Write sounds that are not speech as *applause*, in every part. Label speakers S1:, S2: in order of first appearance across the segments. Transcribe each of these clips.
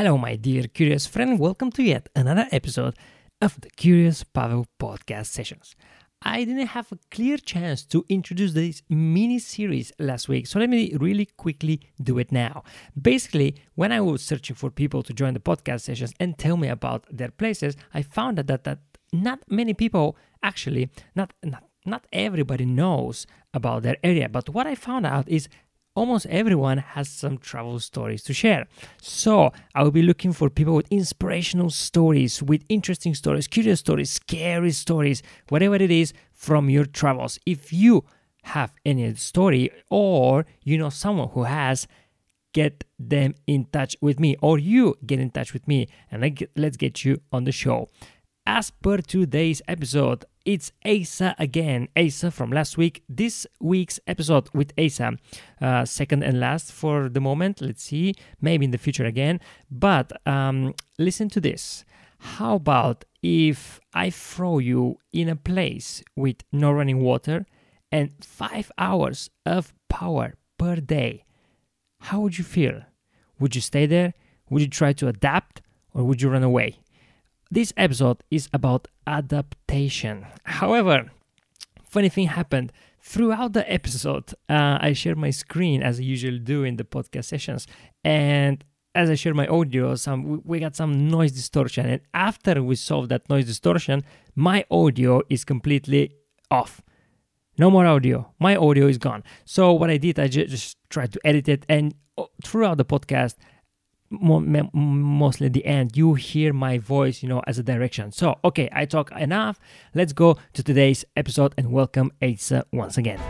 S1: Hello, my dear curious friend. Welcome to yet another episode of the Curious Pavel podcast sessions. I didn't have a clear chance to introduce this mini series last week, so let me really quickly do it now. Basically, when I was searching for people to join the podcast sessions and tell me about their places, I found that, that, that not many people actually, not, not, not everybody knows about their area. But what I found out is almost everyone has some travel stories to share. So I will be looking for people with inspirational stories, with interesting stories, curious stories, scary stories, whatever it is from your travels. If you have any story or you know someone who has, get them in touch with me or you get in touch with me and let's get you on the show. As per today's episode, it's Asa again. Asa from last week. This week's episode with Asa, uh, second and last for the moment. Let's see, maybe in the future again. But um, listen to this. How about if I throw you in a place with no running water and five hours of power per day? How would you feel? Would you stay there? Would you try to adapt or would you run away? This episode is about adaptation. However, funny thing happened throughout the episode. Uh, I share my screen as I usually do in the podcast sessions, and as I share my audio, some we got some noise distortion. And after we solve that noise distortion, my audio is completely off. No more audio. My audio is gone. So what I did, I just tried to edit it, and uh, throughout the podcast, mostly the end you hear my voice you know as a direction so okay i talk enough let's go to today's episode and welcome asa once again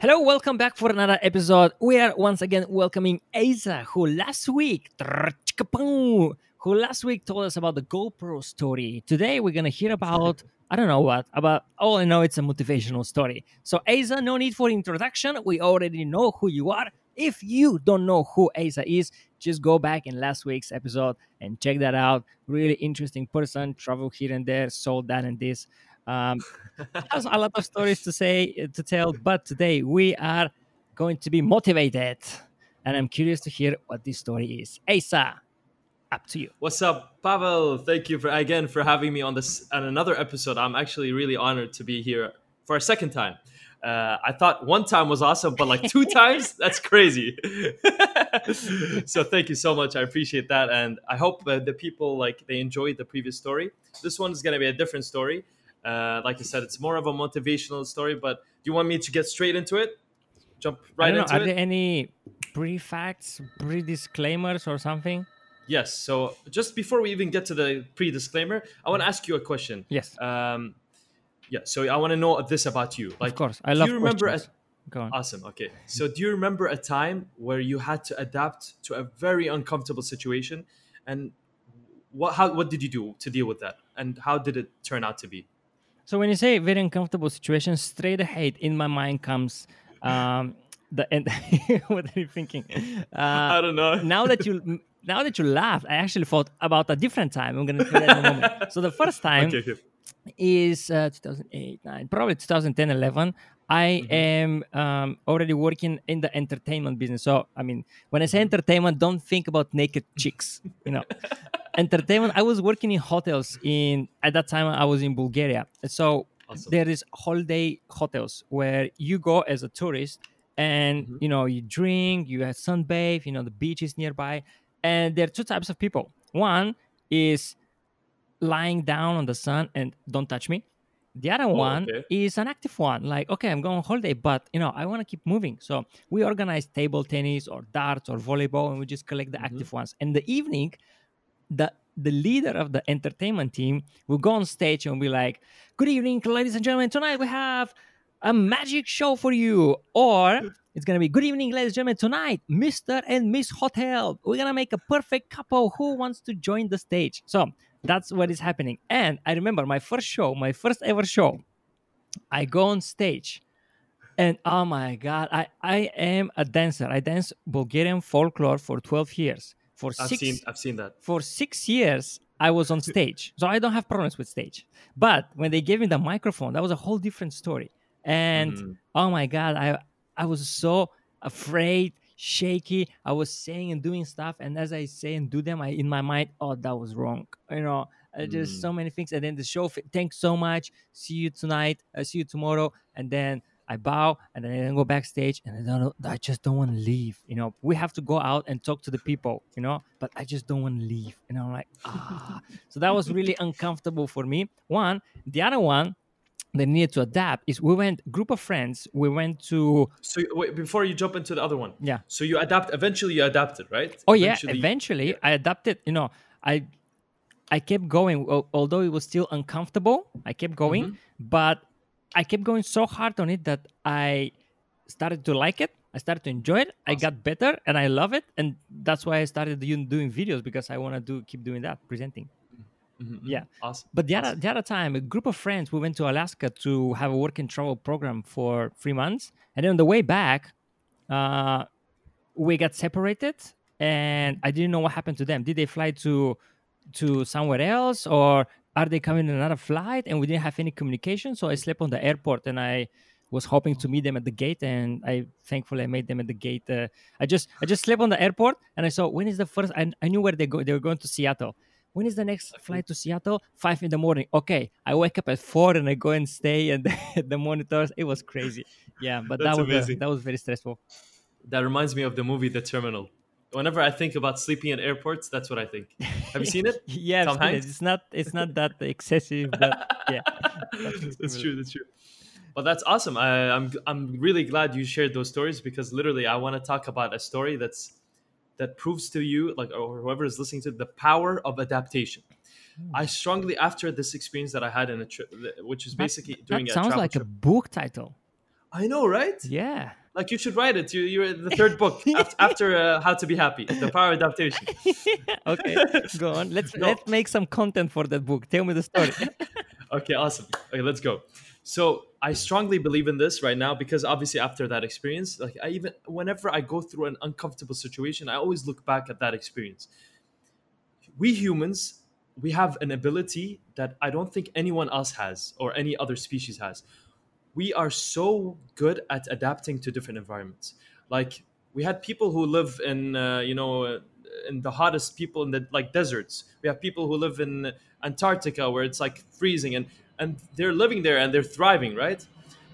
S1: Hello, welcome back for another episode. We are once again welcoming Asa, who last week, who last week told us about the GoPro story. Today we're gonna hear about I don't know what, about all I know it's a motivational story. So Asa, no need for introduction. We already know who you are. If you don't know who Asa is, just go back in last week's episode and check that out. Really interesting person, travel here and there, sold that and this. Um, *laughs* has a lot of stories to say to tell, but today we are going to be motivated, and I'm curious to hear what this story is. Asa, up to you.
S2: What's up, Pavel? Thank you for again for having me on this on another episode. I'm actually really honored to be here for a second time. Uh, I thought one time was awesome, but like two *laughs* times, that's crazy. *laughs* so thank you so much. I appreciate that, and I hope uh, the people like they enjoyed the previous story. This one is gonna be a different story. Uh, like I said, it's more of a motivational story. But do you want me to get straight into it? Jump right into
S1: know,
S2: are
S1: it. Are there any pre-facts, pre-disclaimers, or something?
S2: Yes. So just before we even get to the pre-disclaimer, I want to ask you a question.
S1: Yes.
S2: Um, yeah. So I want to know this about you.
S1: Like, of course, I love. Do you remember? A,
S2: Go on. Awesome. Okay. So do you remember a time where you had to adapt to a very uncomfortable situation, and what how what did you do to deal with that, and how did it turn out to be?
S1: So when you say very uncomfortable situation, straight ahead in my mind comes. Um, the end. *laughs* what are you thinking?
S2: Uh, I don't know.
S1: now that you now that you laughed, I actually thought about a different time. I'm going to tell that in a moment. *laughs* So the first time okay, is uh, 2008, 9, probably 2010, 11. I mm-hmm. am um, already working in the entertainment business. So, I mean, when I say mm-hmm. entertainment, don't think about naked chicks. You know, *laughs* entertainment. I was working in hotels. In at that time, I was in Bulgaria. So awesome. there is holiday hotels where you go as a tourist, and mm-hmm. you know you drink, you have sunbathe. You know the beach is nearby, and there are two types of people. One is lying down on the sun and don't touch me. The other oh, one okay. is an active one, like, okay, I'm going on holiday, but you know, I want to keep moving. So we organize table tennis or darts or volleyball and we just collect the mm-hmm. active ones. And the evening, the the leader of the entertainment team will go on stage and be like, Good evening, ladies and gentlemen. Tonight we have a magic show for you. Or it's gonna be good evening, ladies and gentlemen. Tonight, Mr. and Miss Hotel. We're gonna make a perfect couple. Who wants to join the stage? So that's what is happening. And I remember my first show, my first ever show. I go on stage, and oh my god, I I am a dancer. I dance Bulgarian folklore for twelve years. For
S2: I've
S1: six,
S2: seen I've seen that.
S1: For six years, I was on stage, so I don't have problems with stage. But when they gave me the microphone, that was a whole different story. And mm. oh my god, I I was so afraid. shaky. I was saying and doing stuff, and as I say and do them, I in my mind, oh, that was wrong. You know, uh, there's
S2: Mm.
S1: so many things, and then the show. Thanks so much. See you tonight. I see you tomorrow, and then. I bow and then I go backstage and I don't know, I just don't want to leave. You know, we have to go out and talk to the people, you know, but I just don't want to leave. And I'm like, ah. *laughs* so that was really uncomfortable for me. One, the other one that needed to adapt is we went group of friends. We went to
S2: So wait, before you jump into the other one,
S1: yeah.
S2: so you adapt. Eventually, you adapted, right?
S1: Oh yeah.
S2: Eventually-
S1: Eventually, I adapted. You know, I I kept going, although it was still uncomfortable. I kept going,
S2: Mm-hmm.
S1: but I kept going so hard on it that I started to like it. I started to enjoy it. I got better, and I love it. And that's why I started doing, doing videos because I want to do keep doing that, presenting.
S2: Mhm, mhm.
S1: Yeah.
S2: Awesome.
S1: But the other, the other time, a group of friends, we went to Alaska to have a work and travel program for three months. And then on the way back, uh, we got separated and I didn't know what happened to them. Did they fly to to somewhere else or are they coming in another flight? And we didn't have any communication. So I slept on the airport and I was hoping to meet them at the gate and I thankfully I made them at the gate. Uh, I just I just slept on the airport and I saw when is the first I, I knew where they go they were going to Seattle. When is the next flight to Seattle? Five in the morning. Okay, I wake up at four and I go and stay and *laughs* the monitors. It was crazy. Yeah, but that was uh,
S2: amazing.
S1: that was very stressful.
S2: That reminds me of the movie The Terminal. Whenever I think about sleeping in airports, that's what I think. Have you seen it? *laughs*
S1: Yeah,
S2: Tom
S1: it.
S2: Hanks?
S1: it's not it's not that *laughs* excessive, but yeah,
S2: that's true. That's true. Well, that's awesome. I, I'm I'm really glad you shared those stories because literally I want to talk about a story that's that proves to you, like or whoever is listening to, the power of adaptation.
S1: Hmm.
S2: I strongly after this experience that I had in a trip, which is basically doing
S1: that
S2: a
S1: sounds like
S2: trip.
S1: a book title.
S2: I know, right?
S1: Yeah.
S2: Like you should write it. You, you're the third book *laughs* after, after uh, How to Be Happy, the power of adaptation. *laughs*
S1: okay, go on. Let's *laughs*
S2: No.
S1: let's make some content for that book. Tell me the story.
S2: Okay, awesome. Okay, let's go. So I strongly believe in this right now because obviously after that experience, like I even whenever I go through an uncomfortable situation, I always look back at that experience. We humans, we have an ability that I don't think anyone else has or any other species has. We are so good at adapting to different environments. Like we had people who live in, uh, you know, in the hottest people in the like deserts. We have people who live in Antarctica where it's like freezing, and and they're living there and they're thriving, right?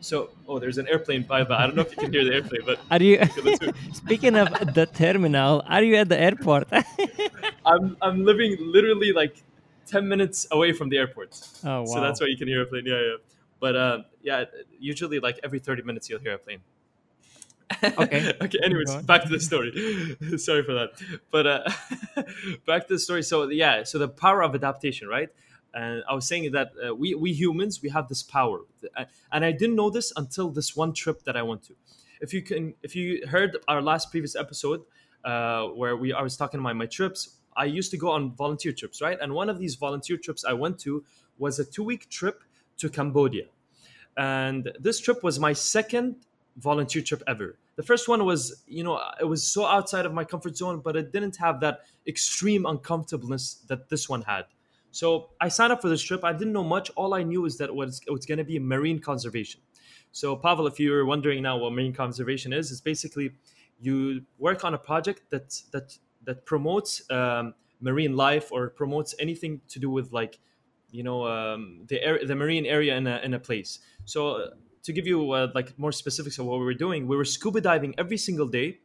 S2: So, oh, there's an airplane by, but I don't know if you can hear the airplane, but
S1: Are you *laughs* *laughs* speaking of the terminal? Are you at the airport? *laughs*
S2: I'm I'm living literally like ten minutes away from the airport.
S1: oh wow.
S2: So that's why you can hear a plane. Yeah, yeah. But uh, yeah, usually like every 30 minutes you'll hear a plane.
S1: Okay.
S2: okay. Anyways, back to the story. Sorry for that. But uh, back to the story. So yeah, so the power of adaptation, right? And I was saying that uh, we we humans we have this power, Uh, and I didn't know this until this one trip that I went to. If you can, if you heard our last previous episode uh, where we I was talking about my trips, I used to go on volunteer trips, right? And one of these volunteer trips I went to was a two week trip to Cambodia. And this trip was my second volunteer trip ever. The first one was, you know, it was so outside of my comfort zone, but it didn't have that extreme uncomfortableness that this one had. So I signed up for this trip. I didn't know much. All I knew is that it was, it was going to be marine conservation. So, Pavel, if you're wondering now what marine conservation is, it's basically you work on a project that that that promotes um, marine life or promotes anything to do with like you know um, the air, the marine area in a, in a place. So to give you uh, like more specifics of what we were doing, we were scuba diving every single day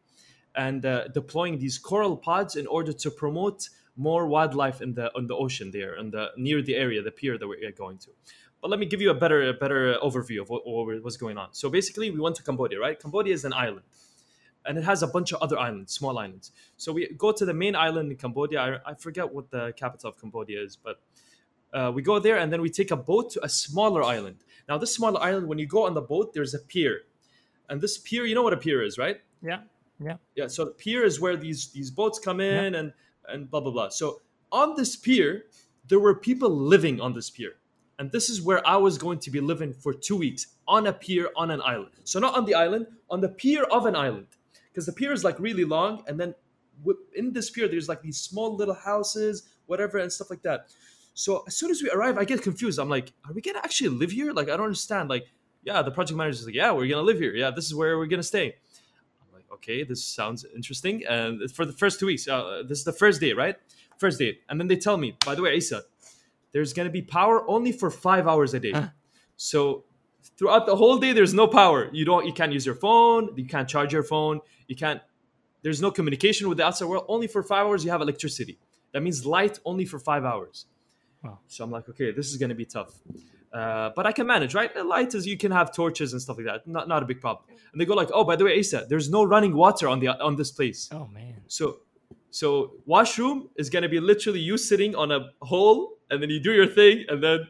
S2: and uh, deploying these coral pods in order to promote more wildlife in the on the ocean there and the near the area, the pier that we're going to. But let me give you a better a better overview of what, what was going on. So basically, we went to Cambodia, right? Cambodia is an island and it has a bunch of other islands, small islands. So we go to the main island in Cambodia. I, I forget what the capital of Cambodia is, but uh, we go there and then we take a boat to a smaller island. Now, this smaller island, when you go on the boat, there's a pier, and this pier, you know what a pier is, right?
S1: yeah. Yeah.
S2: Yeah. So the pier is where these these boats come in and and blah blah blah. So on this pier, there were people living on this pier, and this is where I was going to be living for two weeks on a pier on an island. So not on the island, on the pier of an island, because the pier is like really long, and then in this pier there's like these small little houses, whatever, and stuff like that. So as soon as we arrive, I get confused. I'm like, are we gonna actually live here? Like I don't understand. Like, yeah, the project manager's like, yeah, we're gonna live here. Yeah, this is where we're gonna stay. Okay, this sounds interesting. And for the first two weeks, uh, this is the first day, right? First day, and then they tell me, by the way, Isa, there's gonna be power only for five hours a day.
S1: Huh.
S2: So throughout the whole day, there's no power. You don't, you can't use your phone. You can't charge your phone. You can't. There's no communication with the outside world. Only for five hours you have electricity. That means light only for five hours.
S1: Wow.
S2: So I'm like, okay, this is gonna be tough. Uh, but I can manage, right? Light is you can have torches and stuff like that. Not not a big problem. And they go like, oh, by the way, Asa, there's no running water on the on this place.
S1: Oh man.
S2: So so washroom is gonna be literally you sitting on a hole, and then you do your thing, and then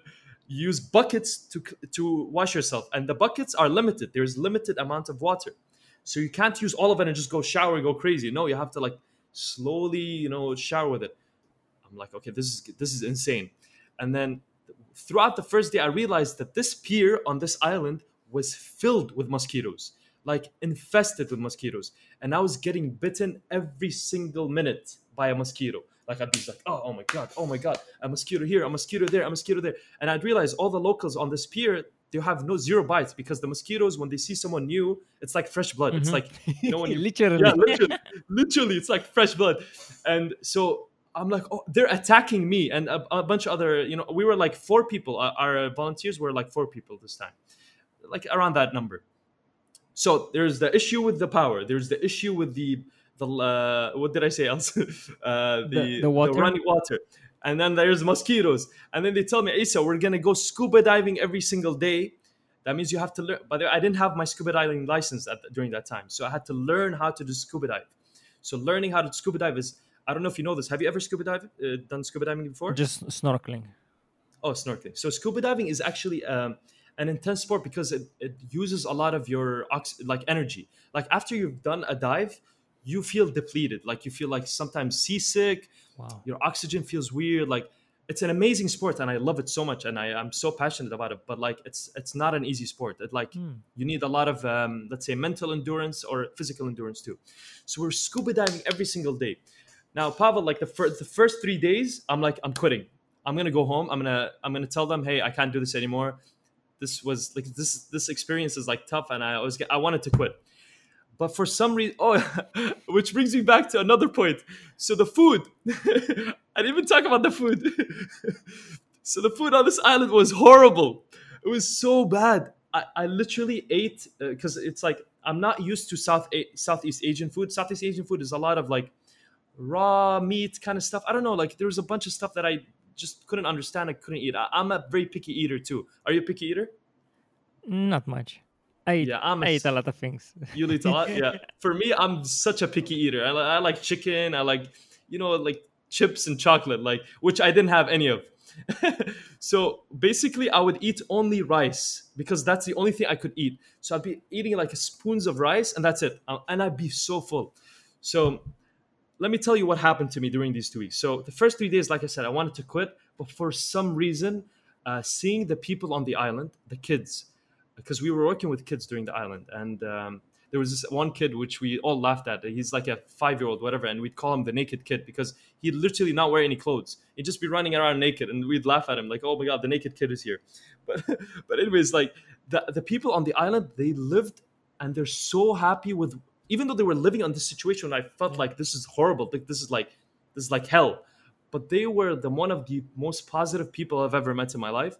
S2: you use buckets to to wash yourself. And the buckets are limited. There's limited amount of water, so you can't use all of it and just go shower and go crazy. No, you have to like slowly, you know, shower with it. I'm like, okay, this is this is insane. And then throughout the first day, I realized that this pier on this island was filled with mosquitoes, like infested with mosquitoes. And I was getting bitten every single minute by a mosquito. Like I'd be like, oh, oh my god, oh my god, a mosquito here, a mosquito there, a mosquito there. And I'd realize all the locals on this pier, they have no zero bites because the mosquitoes, when they see someone new, it's like fresh blood. It's
S1: Mhm.
S2: like *laughs* know when
S1: literally.
S2: yeah, literally, *laughs* literally, it's like fresh blood. And so I'm like, oh, they're attacking me and a, a bunch of other, you know, we were like four people. Our, our volunteers were like four people this time, like around that number. So there's the issue with the power. There's the issue with the the uh, what did I say else? *laughs* uh, the,
S1: the water?
S2: running water. And then there's mosquitoes. And then they tell me, Isa, we're gonna go scuba diving every single day. That means you have to learn. By the way, I didn't have my scuba diving license at, during that time, so I had to learn how to do scuba dive. So learning how to scuba dive is I don't know if you know this. Have you ever scuba dive uh, done scuba diving before?
S1: Just snorkeling.
S2: Oh, snorkeling. So scuba diving is actually um, an intense sport because it, it uses a lot of your ox- like energy. Like after you've done a dive, you feel depleted. Like you feel like sometimes seasick.
S1: Wow.
S2: Your oxygen feels weird. Like it's an amazing sport, and I love it so much, and I, I'm so passionate about it. But like it's it's not an easy sport. It like
S1: Hmm.
S2: you need a lot of um, let's say mental endurance or physical endurance too. So we're scuba diving every single day. Now, Pavel, like the first the first three days, I'm like I'm quitting. I'm gonna go home. I'm gonna I'm gonna tell them, hey, I can't do this anymore. This was like this this experience is like tough, and I was I wanted to quit. But for some reason, oh, *laughs* which brings me back to another point. So the food, *laughs* I didn't even talk about the food. *laughs* so the food on this island was horrible. It was so bad. I, I literally ate uh, because it's like I'm not used to South A- Southeast Asian food. Southeast Asian food is a lot of like raw meat kind of stuff. I don't know. Like there was a bunch of stuff that I just couldn't understand. I couldn't eat. I, I'm a very picky eater too. Are you a picky eater?
S1: Not much. I eat,
S2: Yeah, I'm a
S1: I eat a lot of things.
S2: You eat a lot. *laughs* Yeah. For me, I'm such a picky eater. I, I like chicken. I like you know like chips and chocolate, like which I didn't have any of. *laughs* so basically, I would eat only rice because that's the only thing I could eat. So I'd be eating like spoons of rice, and that's it. Uh, And I'd be so full. So let me tell you what happened to me during these two weeks. So the first three days, like I said, I wanted to quit, but for some reason, uh, seeing the people on the island, the kids, because we were working with kids during the island, and um, there was this one kid which we all laughed at. He's like a five-year-old, whatever, and we'd call him the naked kid because he'd literally not wear any clothes. He'd just be running around naked, and we'd laugh at him like, "Oh my god, the naked kid is here." *laughs* But but anyways, like the the people on the island, they lived and they're so happy with even though they were living on this situation i felt like this is horrible. Like this is like this is like hell. But they were the one of the most positive people i've ever met in my life.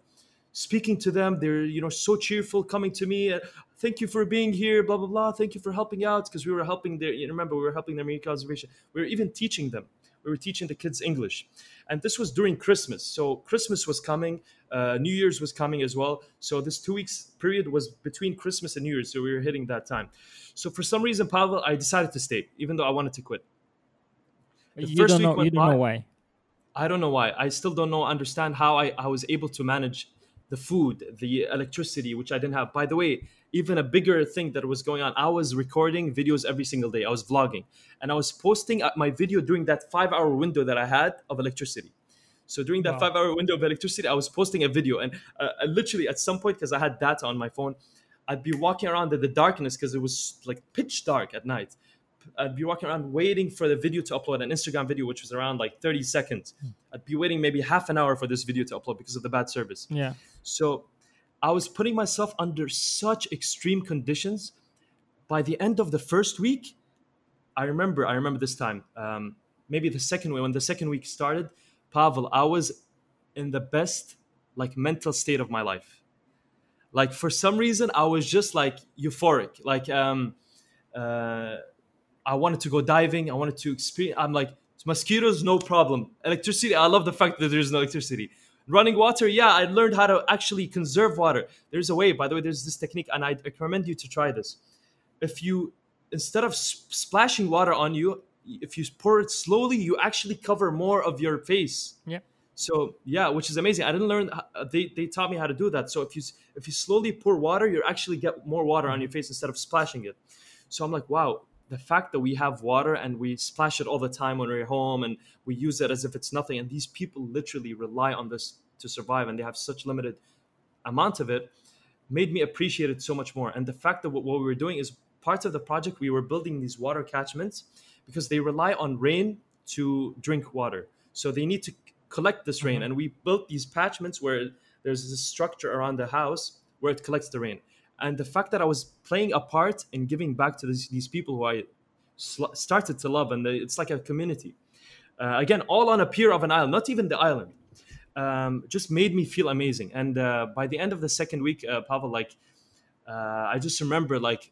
S2: Speaking to them they're you know so cheerful coming to me uh, thank you for being here blah blah blah. Thank you for helping out because we were helping their you remember we were helping their marine conservation we were even teaching them we were teaching the kids english and this was during christmas so christmas was coming uh, new year's was coming as well so this two weeks period was between christmas and new year's so we were hitting that time so for some reason pavel i decided to stay even though i wanted to quit The
S1: you
S2: first
S1: don't
S2: week
S1: know. You don't
S2: by-
S1: know why.
S2: I don't know why. I still don't know understand how I, I was able to manage the food, the electricity, which I didn't have. By the way, even a bigger thing that was going on, I was recording videos every single day. I was vlogging and I was posting my video during that five hour window that I had of electricity. So during that
S1: Wow.
S2: five hour window of electricity, I was posting a video. And uh, literally at some point, because I had data on my phone, I'd be walking around in the darkness because it was like pitch dark at night. I'd be walking around waiting for the video to upload an Instagram video, which was around like 30 seconds. I'd be waiting maybe half an hour for this video to upload because of the bad service.
S1: Yeah.
S2: So I was putting myself under such extreme conditions. By the end of the first week, I remember, I remember this time, um, maybe the second week, when the second week started, Pavel, I was in the best like mental state of my life. Like for some reason, I was just like euphoric. Like um, uh, I wanted to go diving. I wanted to experience. I'm like mosquitoes, no problem. Electricity, I love the fact that there's no electricity. Running water, yeah, I learned how to actually conserve water. There's a way. By the way, there's this technique, and I recommend you to try this. If you instead of splashing water on you, if you pour it slowly, you actually cover more of your face.
S1: Yeah.
S2: So yeah, which is amazing. I didn't learn. Uh, they, they taught me how to do that. So if you if you slowly pour water, you actually get more water on mm-hmm. your face instead of splashing it. So I'm like, wow, the fact that we have water and we splash it all the time when we're home and we use it as if it's nothing, and these people literally rely on this to survive, and they have such limited amount of it, made me appreciate it so much more. And the fact that what we were doing is parts of the project we were building these water catchments because they rely on rain to drink water. So they need to collect this rain. Mm-hmm. And we built these catchments where there's this structure around the house where it collects the rain. And the fact that I was playing a part in giving back to this, these people who I sl- started to love, and it's like a community. Uh, again, all on a pier of an island, not even the island, um, just made me feel amazing. And uh, by the end of the second week, uh, Pavel, like, uh, I just remember like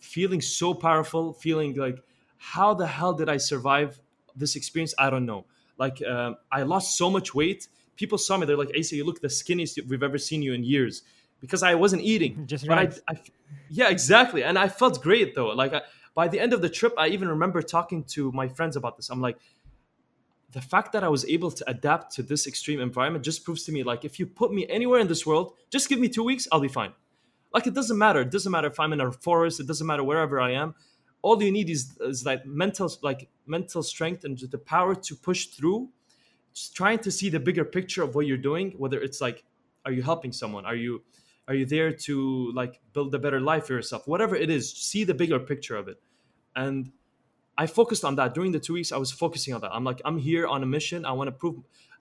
S2: feeling so powerful, feeling like how the hell did I survive this experience? I don't know. Like um, I lost so much weight. People saw me. They're like, "Asa, you look the skinniest we've ever seen you in years." Because I wasn't eating. *laughs*
S1: Just
S2: but
S1: right.
S2: I, I, yeah, exactly. And I felt great though. Like I, by the end of the trip, I even remember talking to my friends about this. I'm like, the fact that I was able to adapt to this extreme environment just proves to me like if you put me anywhere in this world, just give me two weeks, I'll be fine. Like it doesn't matter. It doesn't matter if I'm in a forest. It doesn't matter wherever I am all you need is, is like mental like mental strength and the power to push through just trying to see the bigger picture of what you're doing whether it's like are you helping someone are you are you there to like build a better life for yourself? Whatever it is see the bigger picture of it. And i focused on that. During the two weeks i was focusing on that. I'm like i'm here on a mission. I want to prove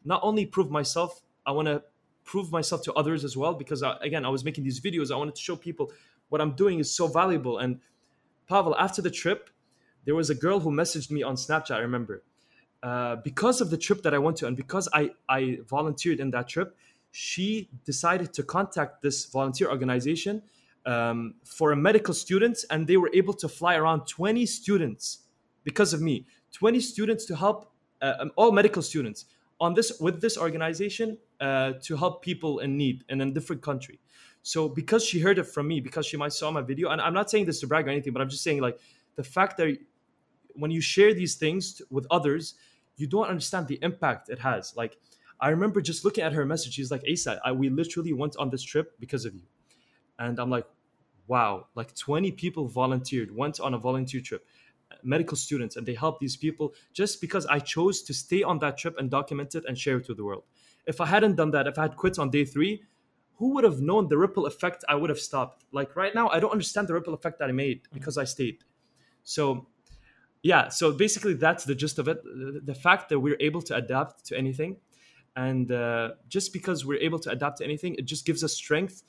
S2: not only prove myself i want to prove myself to others as well because I, again i was making these videos. I wanted to show people what i'm doing is so valuable. And Pavel, after the trip, there was a girl who messaged me on Snapchat, I remember. Uh, because of the trip that I went to and because I, I volunteered in that trip, she decided to contact this volunteer organization um, for a medical students, and they were able to fly around 20 students because of me. 20 students to help uh, um, all medical students on this with this organization uh, to help people in need in a different country. So because she heard it from me, because she might saw my video, and I'm not saying this to brag or anything, but I'm just saying like the fact that when you share these things with others, you don't understand the impact it has. Like I remember just looking at her message. She's like, "Asa, I, we literally went on this trip because of you," and I'm like, "Wow!" Like 20 people volunteered, went on a volunteer trip, medical students, and they helped these people just because I chose to stay on that trip and document it and share it to the world. If I hadn't done that, if I had quit on day three, who would have known the ripple effect I would have stopped? Like right now, I don't understand the ripple effect that I made mm. because I stayed. So, yeah, so basically that's the gist of it. The fact that we're able to adapt to anything, and uh, just because we're able to adapt to anything, it just gives us strength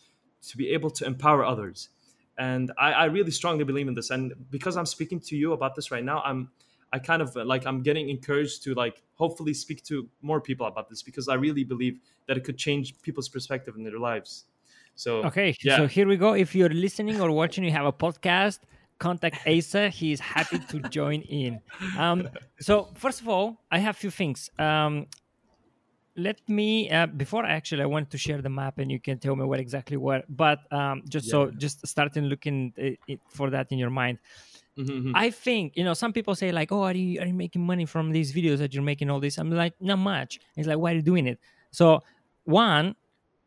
S2: to be able to empower others. And I, I really strongly believe in this. And because I'm speaking to you about this right now, I'm I kind of like I'm getting encouraged to like hopefully speak to more people about this because I really believe that it could change people's perspective in their lives. So
S1: okay, yeah. so here we go. If you're listening or watching, you have a podcast. Contact Asa. He's happy to join in. Um, so first of all, I have a few things. Um, let me uh, before actually I want to share the map and you can tell me what exactly what. But um, just yeah. so just starting looking it, it, for that in your mind. Mm-hmm. I think you know some people say like, "Oh, are you are you making money from these videos that you're making all this?" I'm like, not much. It's like, why are you doing it? So one,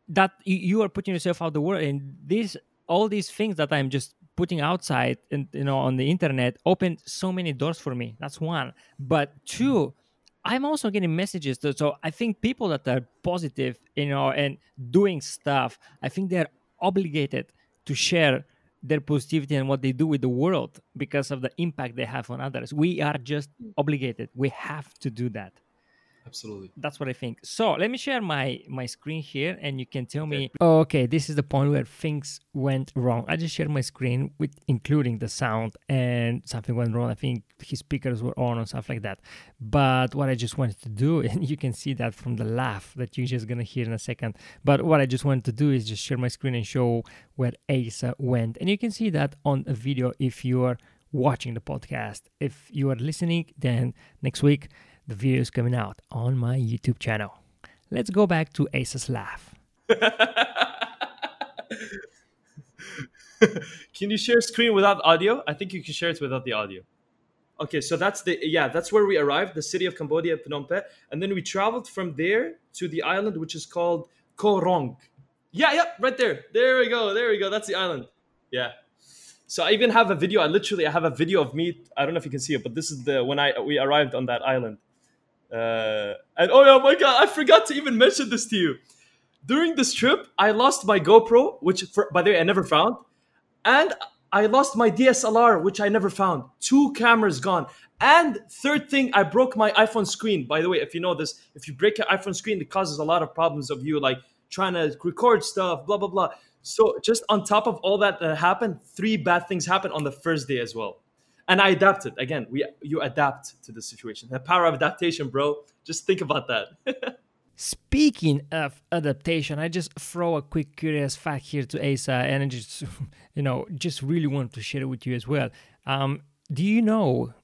S1: that you are putting yourself out the world, and this all these things that I'm just putting outside and you know on the internet opened so many doors for me. That's one. But two, I'm also getting messages. To, so I think people that are positive, you know, and doing stuff, I think they're obligated to share their positivity and what they do with the world because of the impact they have on others. We are just mm. obligated. We have to do that.
S2: Absolutely.
S1: That's what I think. So let me share my my screen here, and you can tell me. Oh, okay, this is the point where things went wrong. I just shared my screen with including the sound, and something went wrong. I think his speakers were on and stuff like that. But what I just wanted to do, *laughs* and you can see that from the laugh that you're just gonna hear in a second. But what I just wanted to do is just share my screen and show where Asa went, and you can see that on a video if you are watching the podcast. If you are listening, then next week the video is coming out on my YouTube channel. Let's go back to Asa's laugh. *laughs*
S2: can you share screen without audio? I think you can share it without the audio. Okay, so that's the yeah, that's where we arrived, the city of Cambodia, Phnom Penh, and then we traveled from there to the island which is called Koh Rong. Yeah, yeah, right there. There we go. There we go. That's the island. Yeah. So I even have a video. I literally I have a video of me. I don't know if you can see it, but this is the when I we arrived on that island. Uh, and oh yeah, my god, I forgot to even mention this to you. During this trip, I lost my GoPro, which for, by the way I never found, and I lost my DSLR, which I never found. Two cameras gone. And third thing, I broke my iPhone screen. By the way, if you know this, if you break your iPhone screen, it causes a lot of problems of you like trying to record stuff, blah blah blah. So just on top of all that that happened, three bad things happened on the first day as well and I adapted. Again, we you adapt to the situation. The power of adaptation, bro. Just think about that. *laughs*
S1: Speaking of adaptation, I just throw a quick curious fact here to Asa, and I just *laughs* you know just really want to share it with you as well. Um, do you know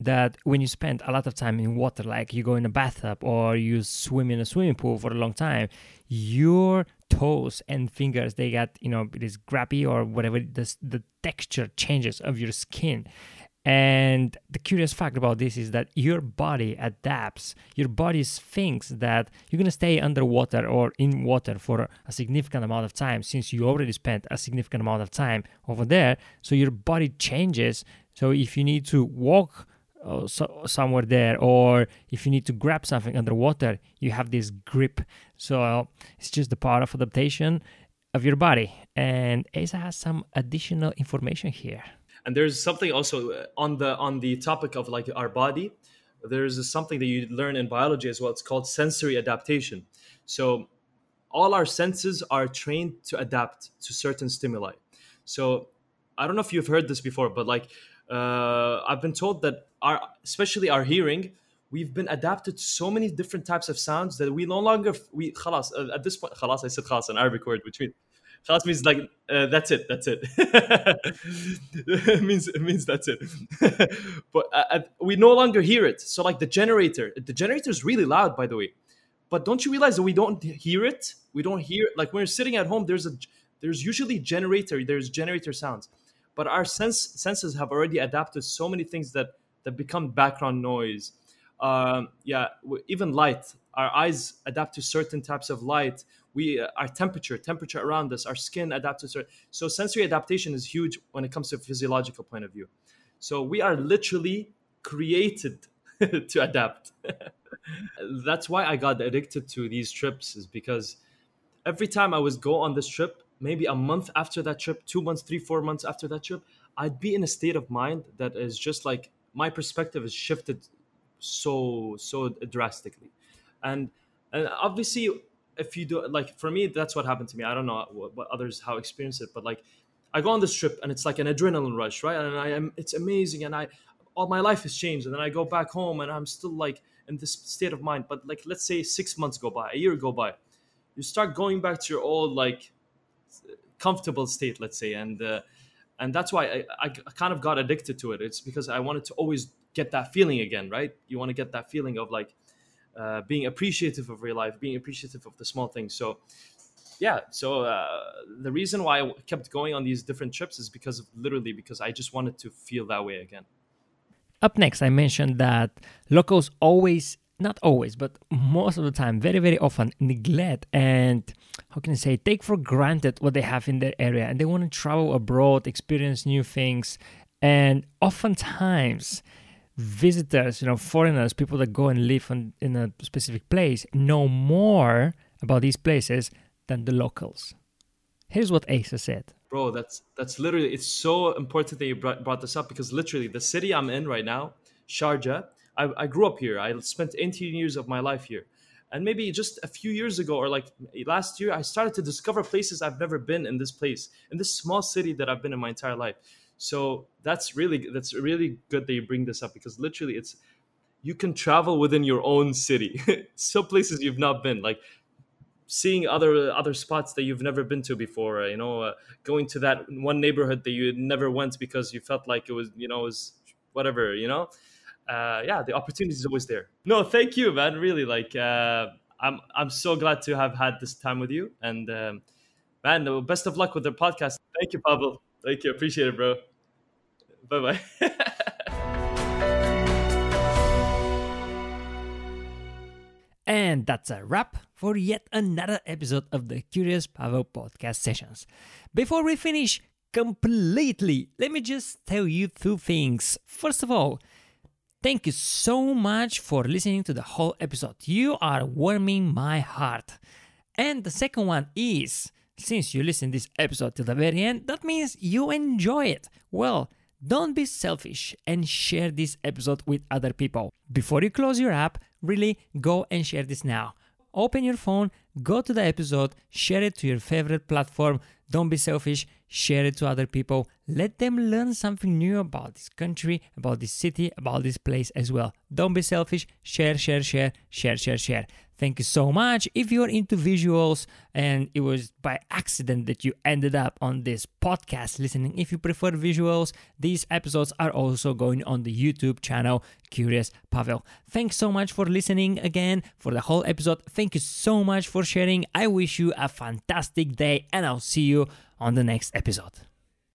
S1: that when you spend a lot of time in water, like you go in a bathtub or you swim in a swimming pool for a long time, your toes and fingers they get you know it is grabby or whatever the, the texture changes of your skin and the curious fact about this is that your body adapts. Your body thinks that you're going to stay underwater or in water for a significant amount of time since you already spent a significant amount of time over there. So your body changes. So if you need to walk uh, so, somewhere there or if you need to grab something underwater, you have this grip. So it's just the power of adaptation of your body. And Asa has some additional information here
S2: and there's something also uh, on the on the topic of like our body there's something that you learn in biology as well. It's called sensory adaptation. So all our senses are trained to adapt to certain stimuli. So i don't know if you've heard this before but like uh, i've been told that our especially our hearing we've been adapted to so many different types of sounds that we no longer we khalas, uh, at this point khalas i said khalas an arabic word means Khalas means like uh, that's it, that's it. it *laughs* means it means that's it. *laughs* but uh, uh, we no longer hear it. So like the generator, the generator is really loud, by the way. But don't you realize that we don't hear it? We don't hear like when you're sitting at home. There's a there's usually generator. There's generator sounds, but our sense senses have already adapted so many things that that become background noise. Um, yeah, even light. Our eyes adapt to certain types of light we uh, our temperature temperature around us our skin adapts to certain so sensory adaptation is huge when it comes to physiological point of view. So we are literally created *laughs* to adapt. *laughs* That's why i got addicted to these trips is because every time i was go on this trip maybe a month after that trip two months three four months after that trip i'd be in a state of mind that is just like my perspective is shifted so so drastically. And and obviously if you do like for me that's what happened to me. I don't know what, what others how experience it but like i go on this trip and it's like an adrenaline rush right? And i am it's amazing and i all my life has changed and then i go back home and i'm still like in this state of mind. But like let's say six months go by a year go by you start going back to your old like comfortable state let's say and uh, and that's why I, I kind of got addicted to it. It's because i wanted to always get that feeling again right? You want to get that feeling of like uh, being appreciative of real life, being appreciative of the small things. So, yeah. So uh, the reason why I kept going on these different trips is because of literally because I just wanted to feel that way again.
S1: Up next, I mentioned that locals always, not always, but most of the time, very, very often neglect and how can I say, take for granted what they have in their area and they want to travel abroad, experience new things. And oftentimes, visitors, you know, foreigners, people that go and live on, in a specific place, know more about these places than the locals. Here's what Asa said.
S2: Bro, that's that's literally it's so important that you brought, brought this up because literally the city I'm in right now, Sharjah, I, I grew up here. I spent 18 years of my life here. And maybe just a few years ago or like last year, I started to discover places I've never been in this place, in this small city that I've been in my entire life. So that's really that's really good that you bring this up because literally it's you can travel within your own city. *laughs* Some places you've not been, like seeing other other spots that you've never been to before. You know, uh, going to that one neighborhood that you never went because you felt like it was you know was whatever. You know, uh, yeah, the opportunity is always there. No, thank you, man. Really, like uh, I'm I'm so glad to have had this time with you, and um, man, best of luck with the podcast. Thank you, Pavel. Thank you, appreciate it, bro. Bye bye. *laughs*
S1: And that's a wrap for yet another episode of the Curious Pavel podcast sessions. Before we finish completely, let me just tell you two things. First of all, thank you so much for listening to the whole episode. You are warming my heart. And the second one is since you listen this episode till the very end, that means you enjoy it. Well, don't be selfish and share this episode with other people. Before you close your app, really go and share this now. Open your phone, go to the episode, share it to your favorite platform. Don't be selfish, share it to other people. Let them learn something new about this country, about this city, about this place as well. Don't be selfish, share, share, share, share, share, share. Thank you so much. If you're into visuals and it was by accident that you ended up on this podcast listening, if you prefer visuals, these episodes are also going on the YouTube channel Curious Pavel. Thanks so much for listening again for the whole episode. Thank you so much for sharing. I wish you a fantastic day and I'll see you on the next episode.